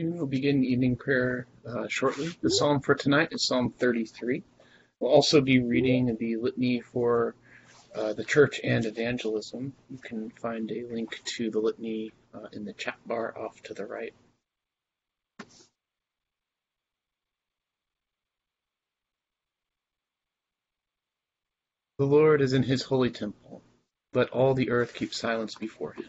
We'll begin evening prayer uh, shortly. The psalm for tonight is Psalm 33. We'll also be reading the litany for uh, the church and evangelism. You can find a link to the litany uh, in the chat bar off to the right. The Lord is in his holy temple. Let all the earth keep silence before him.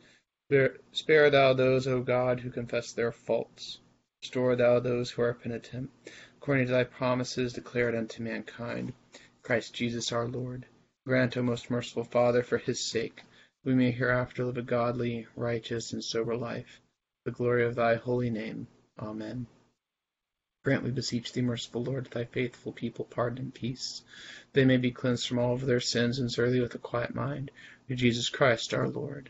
Spare thou those, O God, who confess their faults. Restore thou those who are penitent, according to thy promises declared unto mankind. Christ Jesus our Lord. Grant, O most merciful Father, for his sake, we may hereafter live a godly, righteous, and sober life. The glory of thy holy name. Amen. Grant, we beseech thee, merciful Lord, thy faithful people pardon and peace. They may be cleansed from all of their sins and serve thee with a quiet mind. Through Jesus Christ our Lord.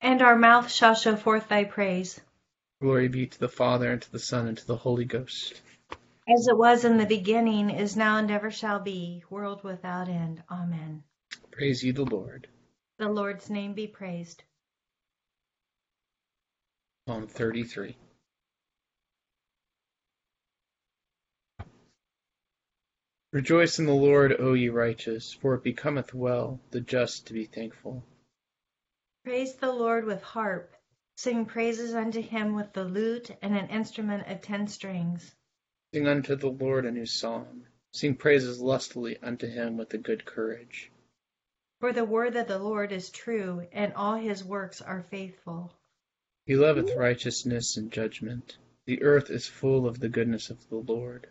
and our mouth shall show forth thy praise. Glory be to the Father, and to the Son, and to the Holy Ghost. As it was in the beginning, is now, and ever shall be, world without end. Amen. Praise ye the Lord. The Lord's name be praised. Psalm 33. Rejoice in the Lord, O ye righteous, for it becometh well the just to be thankful. Praise the Lord with harp. Sing praises unto him with the lute and an instrument of ten strings. Sing unto the Lord a new song. Sing praises lustily unto him with a good courage. For the word of the Lord is true, and all his works are faithful. He loveth righteousness and judgment. The earth is full of the goodness of the Lord.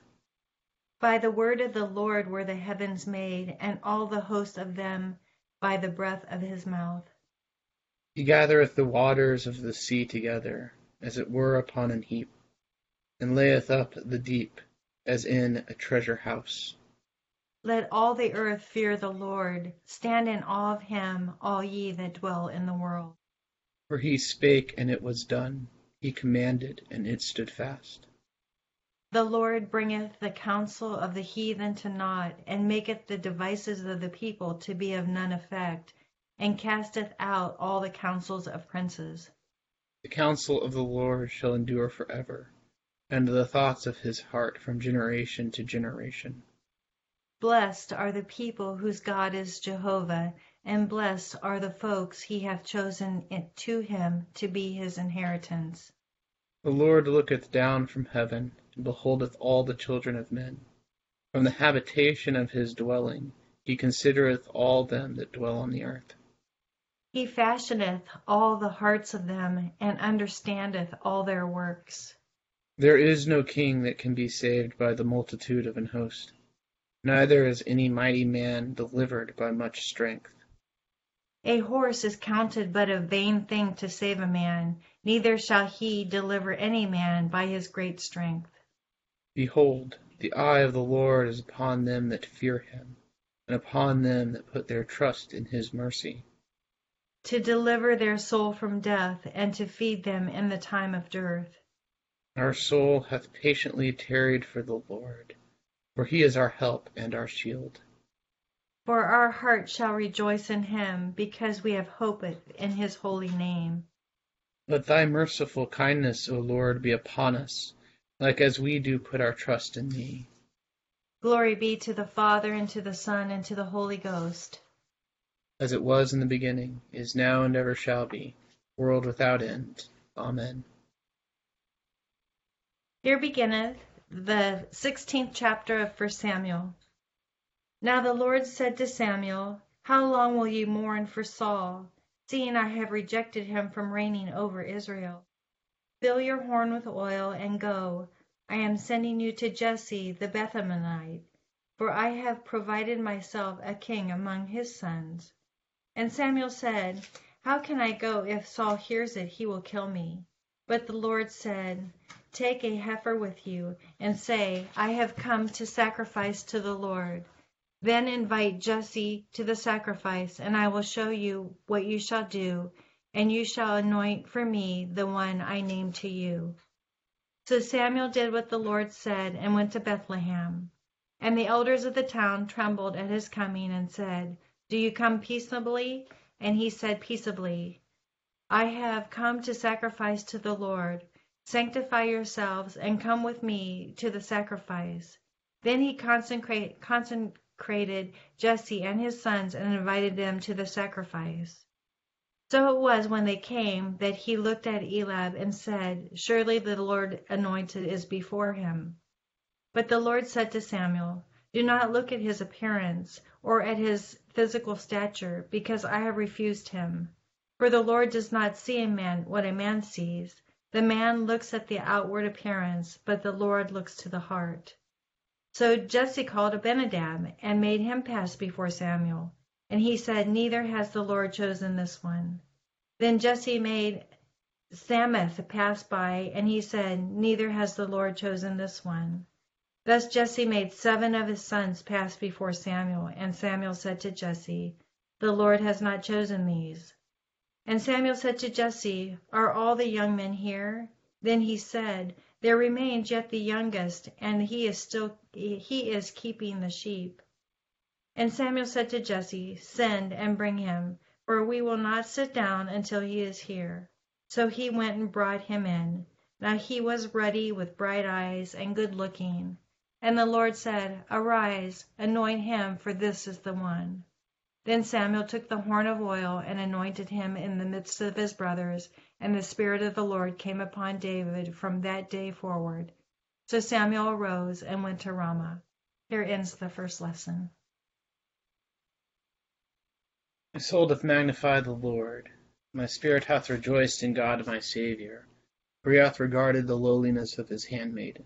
By the word of the Lord were the heavens made, and all the host of them by the breath of his mouth. He gathereth the waters of the sea together, as it were upon an heap, and layeth up the deep, as in a treasure house. Let all the earth fear the Lord. Stand in awe of him, all ye that dwell in the world. For he spake, and it was done. He commanded, and it stood fast. The Lord bringeth the counsel of the heathen to naught, and maketh the devices of the people to be of none effect and casteth out all the counsels of princes. The counsel of the Lord shall endure for ever, and the thoughts of his heart from generation to generation. Blessed are the people whose God is Jehovah, and blessed are the folks he hath chosen to him to be his inheritance. The Lord looketh down from heaven, and beholdeth all the children of men. From the habitation of his dwelling he considereth all them that dwell on the earth. He fashioneth all the hearts of them, and understandeth all their works. There is no king that can be saved by the multitude of an host, neither is any mighty man delivered by much strength. A horse is counted but a vain thing to save a man, neither shall he deliver any man by his great strength. Behold, the eye of the Lord is upon them that fear him, and upon them that put their trust in his mercy to deliver their soul from death, and to feed them in the time of dearth. Our soul hath patiently tarried for the Lord, for he is our help and our shield. For our heart shall rejoice in him, because we have hoped in his holy name. Let thy merciful kindness, O Lord, be upon us, like as we do put our trust in thee. Glory be to the Father, and to the Son, and to the Holy Ghost as it was in the beginning, is now, and ever shall be, world without end. Amen. Here beginneth the sixteenth chapter of First Samuel. Now the Lord said to Samuel, How long will ye mourn for Saul, seeing I have rejected him from reigning over Israel? Fill your horn with oil, and go. I am sending you to Jesse the Bethlehemite, for I have provided myself a king among his sons. And Samuel said, How can I go? If Saul hears it, he will kill me. But the Lord said, Take a heifer with you, and say, I have come to sacrifice to the Lord. Then invite Jesse to the sacrifice, and I will show you what you shall do, and you shall anoint for me the one I name to you. So Samuel did what the Lord said, and went to Bethlehem. And the elders of the town trembled at his coming, and said, Do you come peaceably? And he said peaceably, I have come to sacrifice to the Lord. Sanctify yourselves, and come with me to the sacrifice. Then he consecrate, consecrated Jesse and his sons and invited them to the sacrifice. So it was when they came that he looked at Eliab and said, Surely the Lord anointed is before him. But the Lord said to Samuel, Do not look at his appearance or at his physical stature, because I have refused him. For the Lord does not see a man what a man sees. The man looks at the outward appearance, but the Lord looks to the heart. So Jesse called Abinadab and made him pass before Samuel. And he said, Neither has the Lord chosen this one. Then Jesse made Shammah pass by, and he said, Neither has the Lord chosen this one. Thus Jesse made seven of his sons pass before Samuel, and Samuel said to Jesse, The Lord has not chosen these. And Samuel said to Jesse, Are all the young men here? Then he said, There remains yet the youngest, and he is still he is keeping the sheep. And Samuel said to Jesse, Send and bring him, for we will not sit down until he is here. So he went and brought him in. Now he was ruddy with bright eyes and good looking. And the Lord said, Arise, anoint him, for this is the one. Then Samuel took the horn of oil and anointed him in the midst of his brothers, and the Spirit of the Lord came upon David from that day forward. So Samuel arose and went to Ramah. Here ends the first lesson. My soul doth magnify the Lord. My spirit hath rejoiced in God my Saviour, for he hath regarded the lowliness of his handmaiden.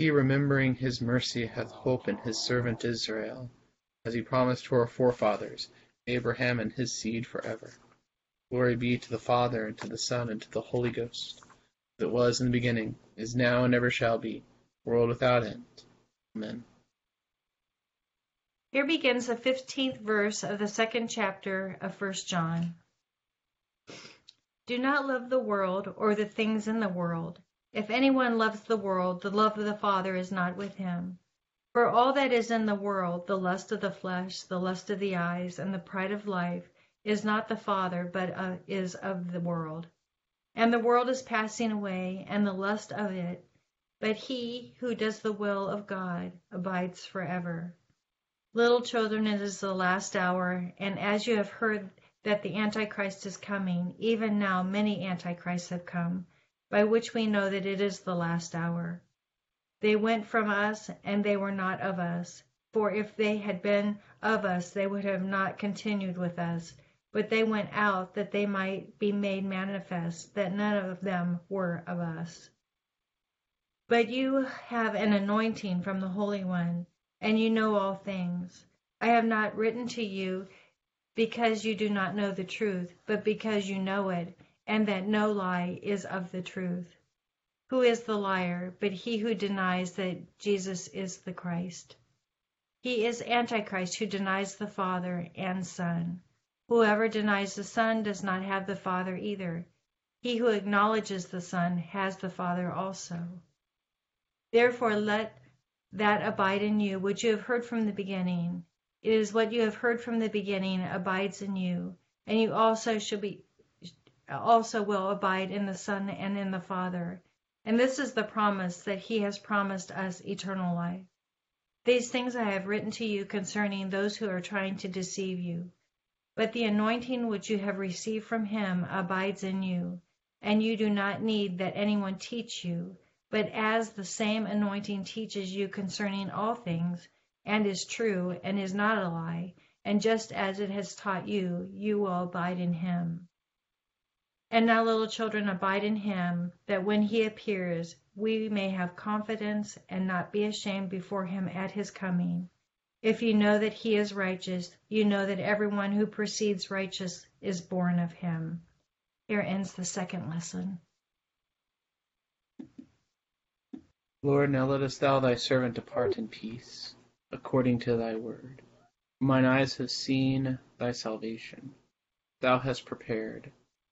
He, remembering his mercy, hath hope in his servant Israel as he promised to our forefathers, Abraham and his seed forever. Glory be to the Father, and to the Son, and to the Holy Ghost, it was in the beginning, is now, and ever shall be, world without end. Amen. Here begins the 15th verse of the second chapter of First John. Do not love the world or the things in the world. If anyone loves the world, the love of the Father is not with him. For all that is in the world, the lust of the flesh, the lust of the eyes, and the pride of life, is not the Father, but uh, is of the world. And the world is passing away, and the lust of it, but he who does the will of God abides forever. Little children, it is the last hour, and as you have heard that the Antichrist is coming, even now many Antichrists have come, by which we know that it is the last hour. They went from us, and they were not of us. For if they had been of us, they would have not continued with us. But they went out that they might be made manifest that none of them were of us. But you have an anointing from the Holy One, and you know all things. I have not written to you because you do not know the truth, but because you know it, and that no lie is of the truth. Who is the liar but he who denies that Jesus is the Christ? He is Antichrist who denies the Father and Son. Whoever denies the Son does not have the Father either. He who acknowledges the Son has the Father also. Therefore let that abide in you which you have heard from the beginning. It is what you have heard from the beginning abides in you, and you also shall be also will abide in the Son and in the Father. And this is the promise that he has promised us eternal life. These things I have written to you concerning those who are trying to deceive you. But the anointing which you have received from him abides in you, and you do not need that anyone teach you, but as the same anointing teaches you concerning all things, and is true, and is not a lie, and just as it has taught you, you will abide in him. And now, little children, abide in him, that when he appears, we may have confidence and not be ashamed before him at his coming. If you know that he is righteous, you know that everyone who proceeds righteous is born of him. Here ends the second lesson. Lord, now lettest thou thy servant depart in peace, according to thy word. Mine eyes have seen thy salvation. Thou hast prepared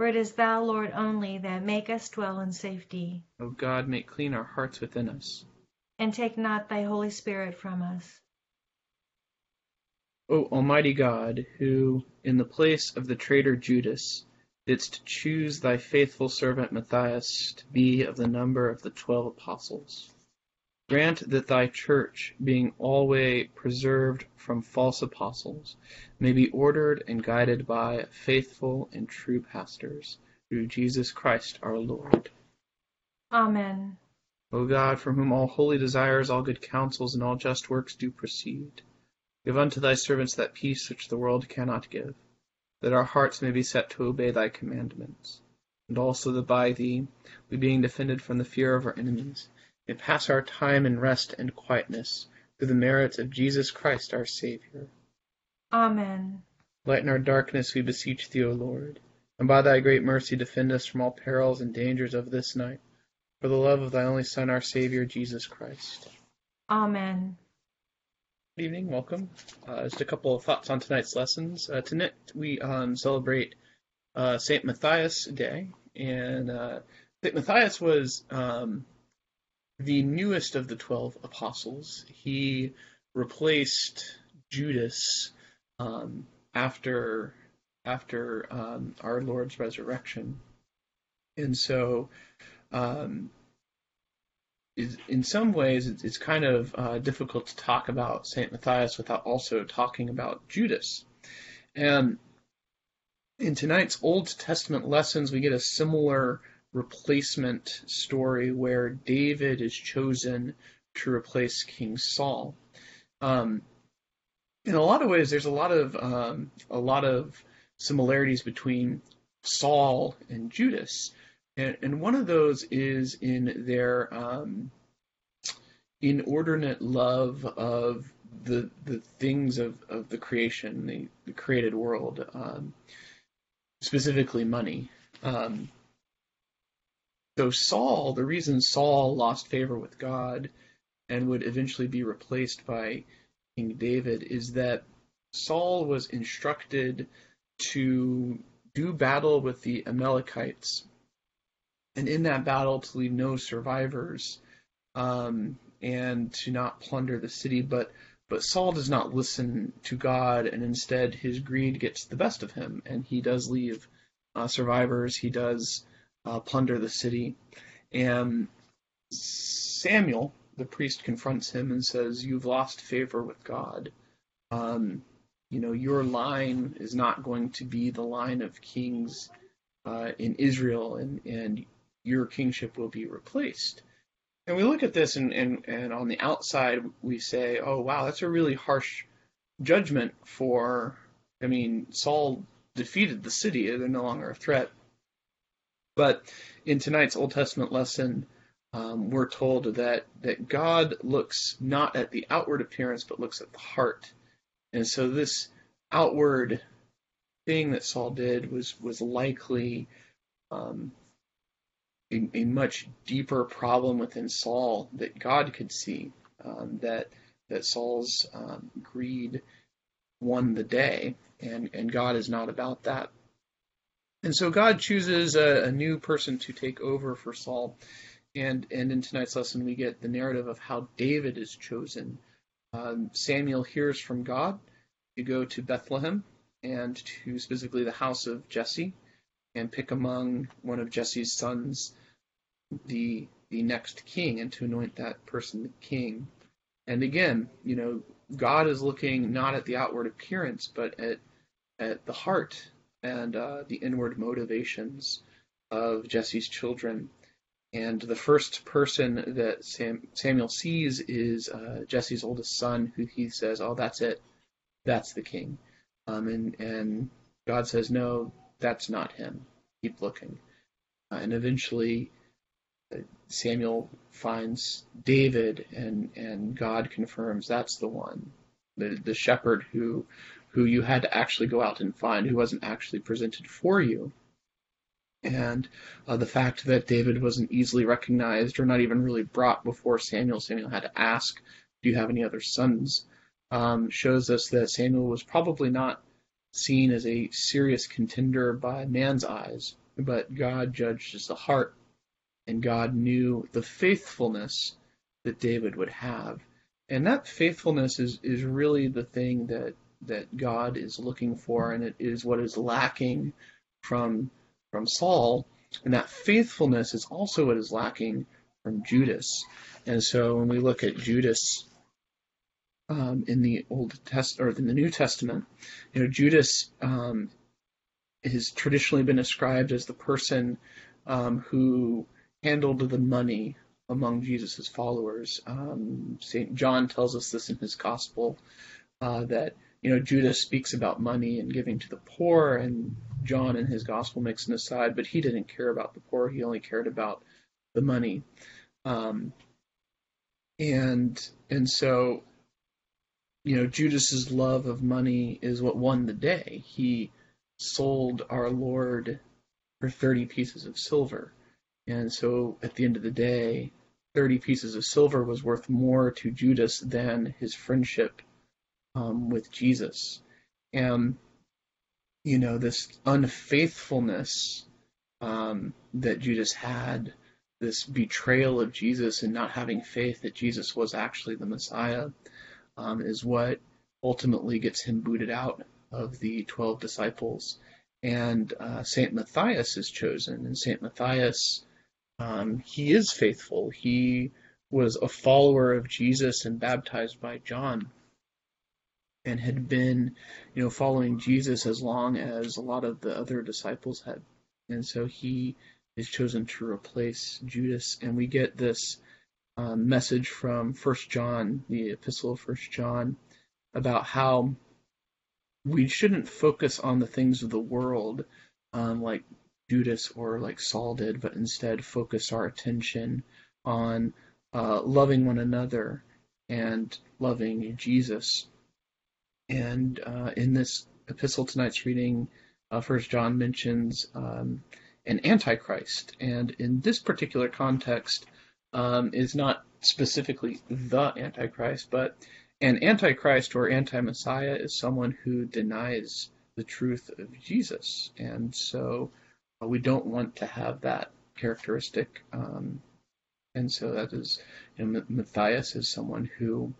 For it is thou, Lord, only that make us dwell in safety. O God, make clean our hearts within us. And take not thy Holy Spirit from us. O Almighty God, who, in the place of the traitor Judas, didst choose thy faithful servant Matthias to be of the number of the twelve apostles, grant that thy church, being alway preserved from false apostles, may be ordered and guided by faithful and true pastors, through Jesus Christ our Lord. Amen. O God, from whom all holy desires, all good counsels, and all just works do proceed, give unto thy servants that peace which the world cannot give, that our hearts may be set to obey thy commandments, and also that by thee, we being defended from the fear of our enemies, may pass our time in rest and quietness, through the merits of Jesus Christ our Saviour. Amen. Lighten our darkness, we beseech thee, O Lord, and by thy great mercy defend us from all perils and dangers of this night, for the love of thy only Son, our Saviour, Jesus Christ. Amen. Good evening, welcome. Uh, just a couple of thoughts on tonight's lessons. Uh, tonight we um, celebrate uh, Saint Matthias Day, and uh, Saint Matthias was um, the newest of the twelve apostles. He replaced Judas um, after after um, our Lord's resurrection, and so um, in some ways it's, it's kind of uh, difficult to talk about Saint Matthias without also talking about Judas. And in tonight's Old Testament lessons, we get a similar replacement story where David is chosen to replace King Saul. Um, in a lot of ways, there's a lot of um, a lot of similarities between Saul and Judas, and, and one of those is in their um, inordinate love of the the things of, of the creation, the, the created world, um, specifically money. Um, so Saul, the reason Saul lost favor with God and would eventually be replaced by King David is that Saul was instructed to do battle with the Amalekites, and in that battle to leave no survivors, um, and to not plunder the city. But but Saul does not listen to God, and instead his greed gets the best of him, and he does leave uh, survivors. He does uh, plunder the city, and Samuel, the priest, confronts him and says, "You've lost favor with God. Um, you know, your line is not going to be the line of kings uh, in Israel, and and your kingship will be replaced." And we look at this, and, and, and on the outside, we say, oh, wow, that's a really harsh judgment for. I mean, Saul defeated the city, they're no longer a threat. But in tonight's Old Testament lesson, um, we're told that, that God looks not at the outward appearance, but looks at the heart. And so this outward thing that Saul did was, was likely um, a, a much deeper problem within Saul that God could see. Um, that that Saul's um, greed won the day, and and God is not about that. And so God chooses a, a new person to take over for Saul, and and in tonight's lesson we get the narrative of how David is chosen. Um, Samuel hears from God to go to Bethlehem and to specifically the house of Jesse and pick among one of Jesse's sons the the next king and to anoint that person the king. And again, you know, God is looking not at the outward appearance, but at at the heart and uh, the inward motivations of Jesse's children. And the first person that Sam, Samuel sees is uh, Jesse's oldest son, who he says, "Oh, that's it, that's the king." Um, and and God says, "No, that's not him. Keep looking." Uh, and eventually, Samuel finds David, and and God confirms that's the one, the the shepherd who who you had to actually go out and find, who wasn't actually presented for you. And uh, the fact that David wasn't easily recognized or not even really brought before Samuel, Samuel had to ask, "Do you have any other sons?" Um, shows us that Samuel was probably not seen as a serious contender by man's eyes, but God judged the heart and God knew the faithfulness that David would have. And that faithfulness is, is really the thing that, that God is looking for, and it is what is lacking from, from Saul. And that faithfulness is also what is lacking from Judas. And so when we look at Judas um, in the Old Test or in the New Testament, you know, Judas um, has traditionally been described as the person um, who handled the money among Jesus' followers. Um, Saint John tells us this in his gospel uh, that you know Judas speaks about money and giving to the poor, and John in his gospel makes an aside, but he didn't care about the poor; he only cared about the money. Um, and and so you know Judas's love of money is what won the day. He sold our Lord for 30 pieces of silver. And so at the end of the day, 30 pieces of silver was worth more to Judas than his friendship um, with Jesus. And, you know, this unfaithfulness um, that Judas had, this betrayal of Jesus and not having faith that Jesus was actually the Messiah, um, is what ultimately gets him booted out of the 12 disciples. And uh, St. Matthias is chosen, and St. Matthias um, he is faithful. He was a follower of Jesus and baptized by John and had been, you know, following Jesus as long as a lot of the other disciples had. And so he is chosen to replace Judas. And we get this um, message from First John, the epistle of First John, about how we shouldn't focus on the things of the world, um, like Judas or like Saul did, but instead focus our attention on uh, loving one another and loving Jesus. And uh, in this epistle tonight's reading, uh, First John mentions um, an antichrist, and in this particular context, um, is not specifically the antichrist, but an Antichrist or anti Messiah is someone who denies the truth of Jesus. And so uh, we don't want to have that characteristic. Um, and so that is, you know, Matthias is someone who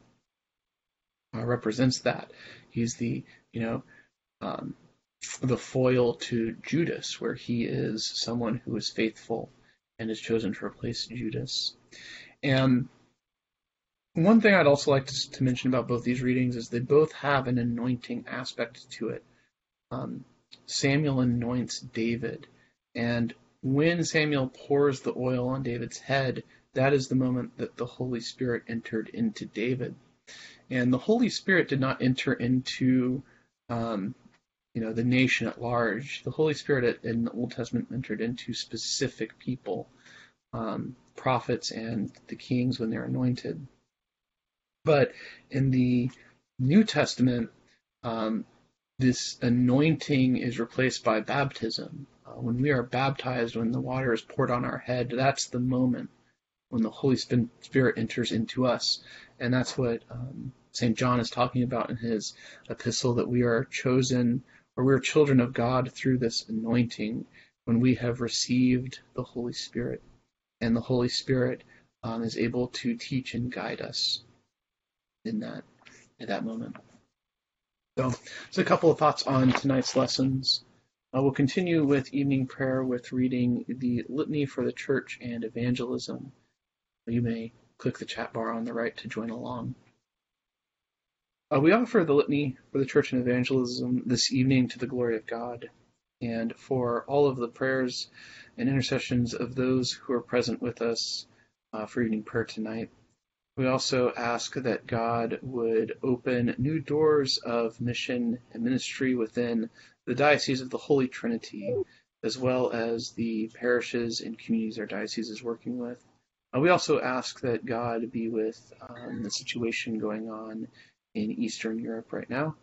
uh, represents that. He's the, you know, um, the foil to Judas, where he is someone who is faithful and is chosen to replace Judas. And one thing I'd also like to, to mention about both these readings is they both have an anointing aspect to it. Um, Samuel anoints David, and when Samuel pours the oil on David's head, that is the moment that the Holy Spirit entered into David. And the Holy Spirit did not enter into um, you know the nation at large. The Holy Spirit in the Old Testament entered into specific people, um, prophets and the kings when they're anointed. But in the New Testament, um, this anointing is replaced by baptism. Uh, when we are baptized, when the water is poured on our head, that's the moment when the Holy Spirit enters into us. And that's what um, St. John is talking about in his epistle that we are chosen or we are children of God through this anointing when we have received the Holy Spirit. And the Holy Spirit um, is able to teach and guide us in that at that moment. So, just a couple of thoughts on tonight's lessons. Uh, we'll continue with evening prayer with reading the Litany for the Church and Evangelism. You may click the chat bar on the right to join along. Uh, we offer the litany for the church and evangelism this evening to the glory of God and for all of the prayers and intercessions of those who are present with us uh, for evening prayer tonight. We also ask that God would open new doors of mission and ministry within the Diocese of the Holy Trinity, as well as the parishes and communities our diocese is working with. Uh, we also ask that God be with um, the situation going on in Eastern Europe right now,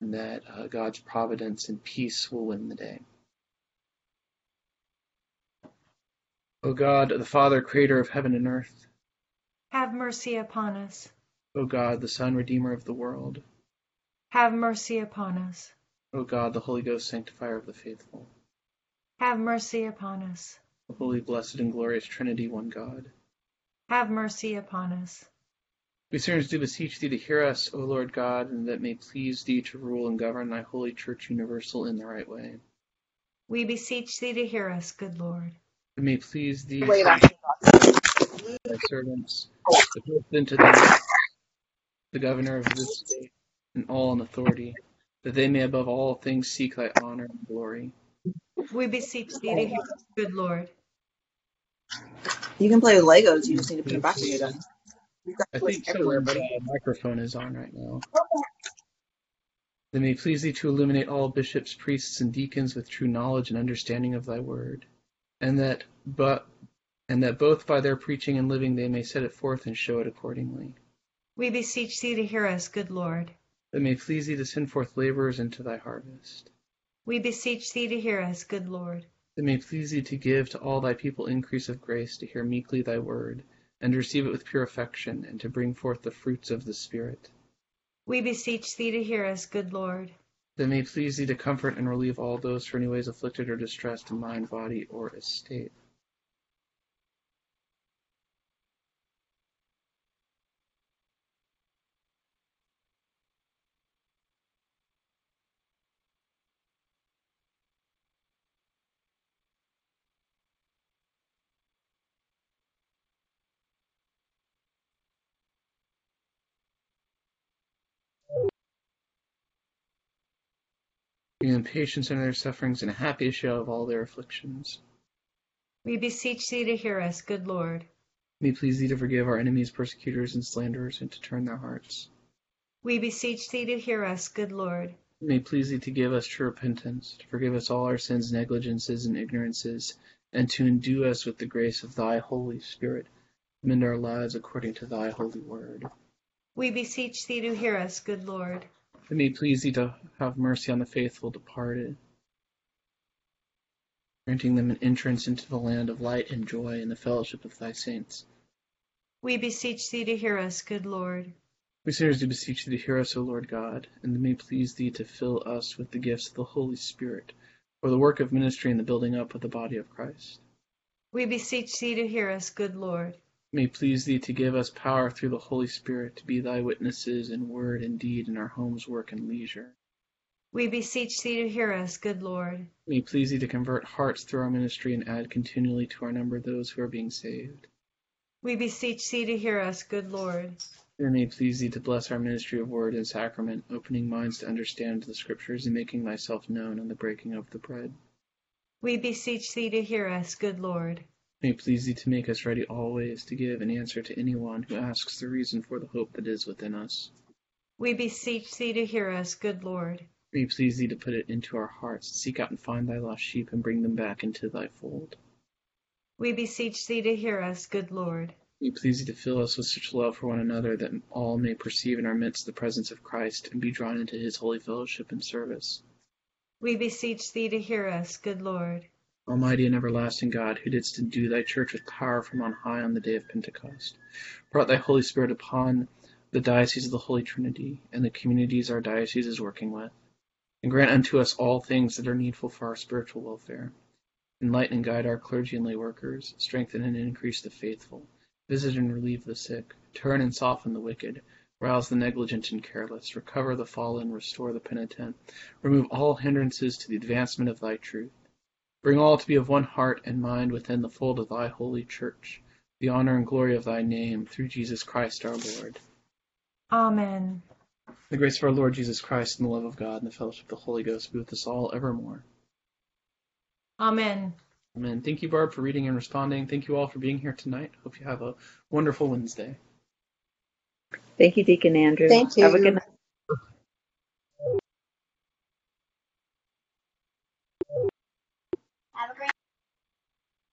and that uh, God's providence and peace will win the day. O God, the Father, creator of heaven and earth, have mercy upon us. O God, the Son, redeemer of the world, have mercy upon us. O God, the Holy Ghost, sanctifier of the faithful, have mercy upon us. The holy, blessed, and glorious Trinity, one God, have mercy upon us. We sinners do beseech thee to hear us, O Lord God, and that may please thee to rule and govern thy holy church universal in the right way. We beseech thee to hear us, good Lord. It may please thee Wait, thy servants to put into thee the governor of this state and all in authority, that they may above all things seek thy honor and glory. We beseech thee to hear us, good Lord. You can play with Legos, you just need to put them back together. I think everywhere, but the uh, microphone is on right now. That may please thee to illuminate all bishops, priests, and deacons with true knowledge and understanding of thy word, and that but and that both by their preaching and living they may set it forth and show it accordingly. We beseech thee to hear us, good Lord. That may please thee to send forth laborers into thy harvest. We beseech thee to hear us, good Lord. That may please thee to give to all thy people increase of grace to hear meekly thy word and receive it with pure affection, and to bring forth the fruits of the Spirit. We beseech thee to hear us, good Lord. That may please thee to comfort and relieve all those who for any ways afflicted or distressed in mind, body, or estate. And patience in their sufferings, and a happy show of all their afflictions. We beseech thee to hear us, good Lord. May please thee to forgive our enemies, persecutors, and slanderers, and to turn their hearts. We beseech thee to hear us, good Lord. May please thee to give us true repentance, to forgive us all our sins, negligences, and ignorances, and to endue us with the grace of thy Holy Spirit, mend our lives according to thy holy word. We beseech thee to hear us, good Lord. It may please thee to have mercy on the faithful departed, granting them an entrance into the land of light and joy in the fellowship of thy saints. We beseech thee to hear us, good Lord. We sinners do beseech thee to hear us, O Lord God, and it may please thee to fill us with the gifts of the Holy Spirit for the work of ministry and the building up of the body of Christ. We beseech thee to hear us, good Lord. May please thee to give us power through the Holy Spirit to be thy witnesses in word and deed in our homes, work, and leisure. We beseech thee to hear us, good Lord. May please thee to convert hearts through our ministry and add continually to our number those who are being saved. We beseech thee to hear us, good Lord. It may please thee to bless our ministry of word and sacrament, opening minds to understand the Scriptures and making thyself known in the breaking of the bread. We beseech thee to hear us, good Lord. It please thee to make us ready always to give an answer to any one who asks the reason for the hope that is within us. We beseech thee to hear us, good Lord. May It please thee to put it into our hearts, seek out and find thy lost sheep and bring them back into thy fold. We beseech thee to hear us, good Lord. May it please thee to fill us with such love for one another that all may perceive in our midst the presence of Christ and be drawn into his holy fellowship and service. We beseech thee to hear us, good Lord. Almighty and everlasting God, who didst endue thy church with power from on high on the day of Pentecost, brought thy Holy Spirit upon the diocese of the Holy Trinity and the communities our diocese is working with, and grant unto us all things that are needful for our spiritual welfare. Enlighten and guide our clergy and lay workers, strengthen and increase the faithful, visit and relieve the sick, turn and soften the wicked, rouse the negligent and careless, recover the fallen, restore the penitent, remove all hindrances to the advancement of thy truth. Bring all to be of one heart and mind within the fold of thy holy church, the honor and glory of thy name, through Jesus Christ our Lord. Amen. The grace of our Lord Jesus Christ and the love of God and the fellowship of the Holy Ghost be with us all evermore. Amen. Amen. Thank you, Barb, for reading and responding. Thank you all for being here tonight. Hope you have a wonderful Wednesday. Thank you, Deacon Andrew. Thank you. Have a good night.